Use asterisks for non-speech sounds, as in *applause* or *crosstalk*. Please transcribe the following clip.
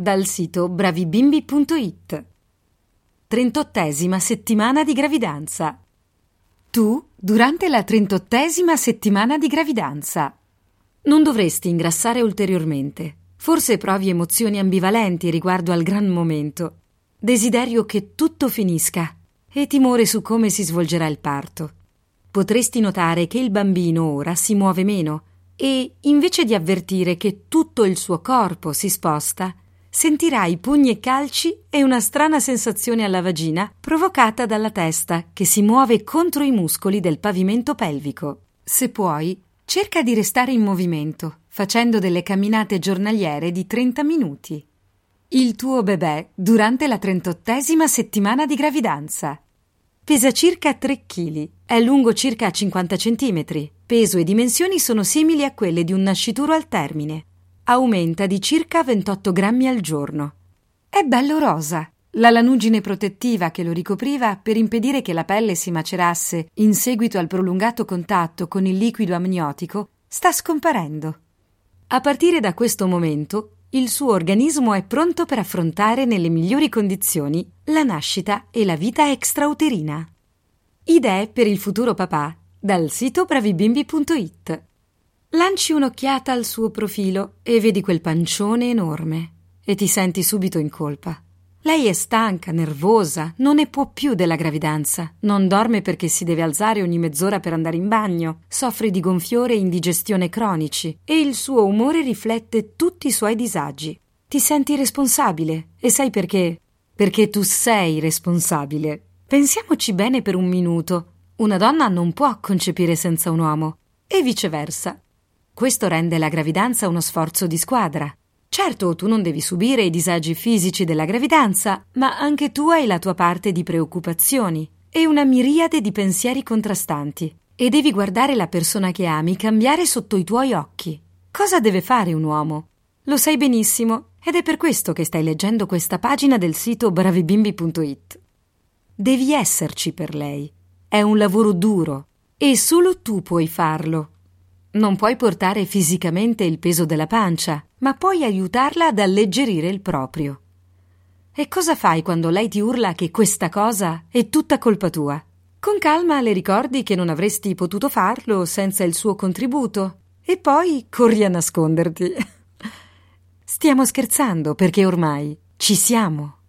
dal sito bravibimbi.it. 38esima settimana di gravidanza. Tu, durante la 38esima settimana di gravidanza, non dovresti ingrassare ulteriormente. Forse provi emozioni ambivalenti riguardo al gran momento. Desiderio che tutto finisca e timore su come si svolgerà il parto. Potresti notare che il bambino ora si muove meno e, invece di avvertire che tutto il suo corpo si sposta, sentirai pugni e calci e una strana sensazione alla vagina provocata dalla testa che si muove contro i muscoli del pavimento pelvico. Se puoi, cerca di restare in movimento, facendo delle camminate giornaliere di 30 minuti. Il tuo bebè durante la 38esima settimana di gravidanza. Pesa circa 3 kg, è lungo circa 50 cm, peso e dimensioni sono simili a quelle di un nascituro al termine. Aumenta di circa 28 grammi al giorno. È bello rosa. La lanugine protettiva che lo ricopriva per impedire che la pelle si macerasse in seguito al prolungato contatto con il liquido amniotico sta scomparendo. A partire da questo momento il suo organismo è pronto per affrontare nelle migliori condizioni la nascita e la vita extrauterina. Idee per il futuro papà dal sito bravibimbi.it. Lanci un'occhiata al suo profilo e vedi quel pancione enorme e ti senti subito in colpa. Lei è stanca, nervosa, non ne può più della gravidanza, non dorme perché si deve alzare ogni mezz'ora per andare in bagno, soffre di gonfiore e indigestione cronici e il suo umore riflette tutti i suoi disagi. Ti senti responsabile e sai perché? Perché tu sei responsabile. Pensiamoci bene per un minuto. Una donna non può concepire senza un uomo e viceversa. Questo rende la gravidanza uno sforzo di squadra. Certo, tu non devi subire i disagi fisici della gravidanza, ma anche tu hai la tua parte di preoccupazioni e una miriade di pensieri contrastanti. E devi guardare la persona che ami cambiare sotto i tuoi occhi. Cosa deve fare un uomo? Lo sai benissimo, ed è per questo che stai leggendo questa pagina del sito bravibimbi.it. Devi esserci per lei. È un lavoro duro e solo tu puoi farlo. Non puoi portare fisicamente il peso della pancia, ma puoi aiutarla ad alleggerire il proprio. E cosa fai quando lei ti urla che questa cosa è tutta colpa tua? Con calma le ricordi che non avresti potuto farlo senza il suo contributo e poi corri a nasconderti. *laughs* Stiamo scherzando perché ormai ci siamo.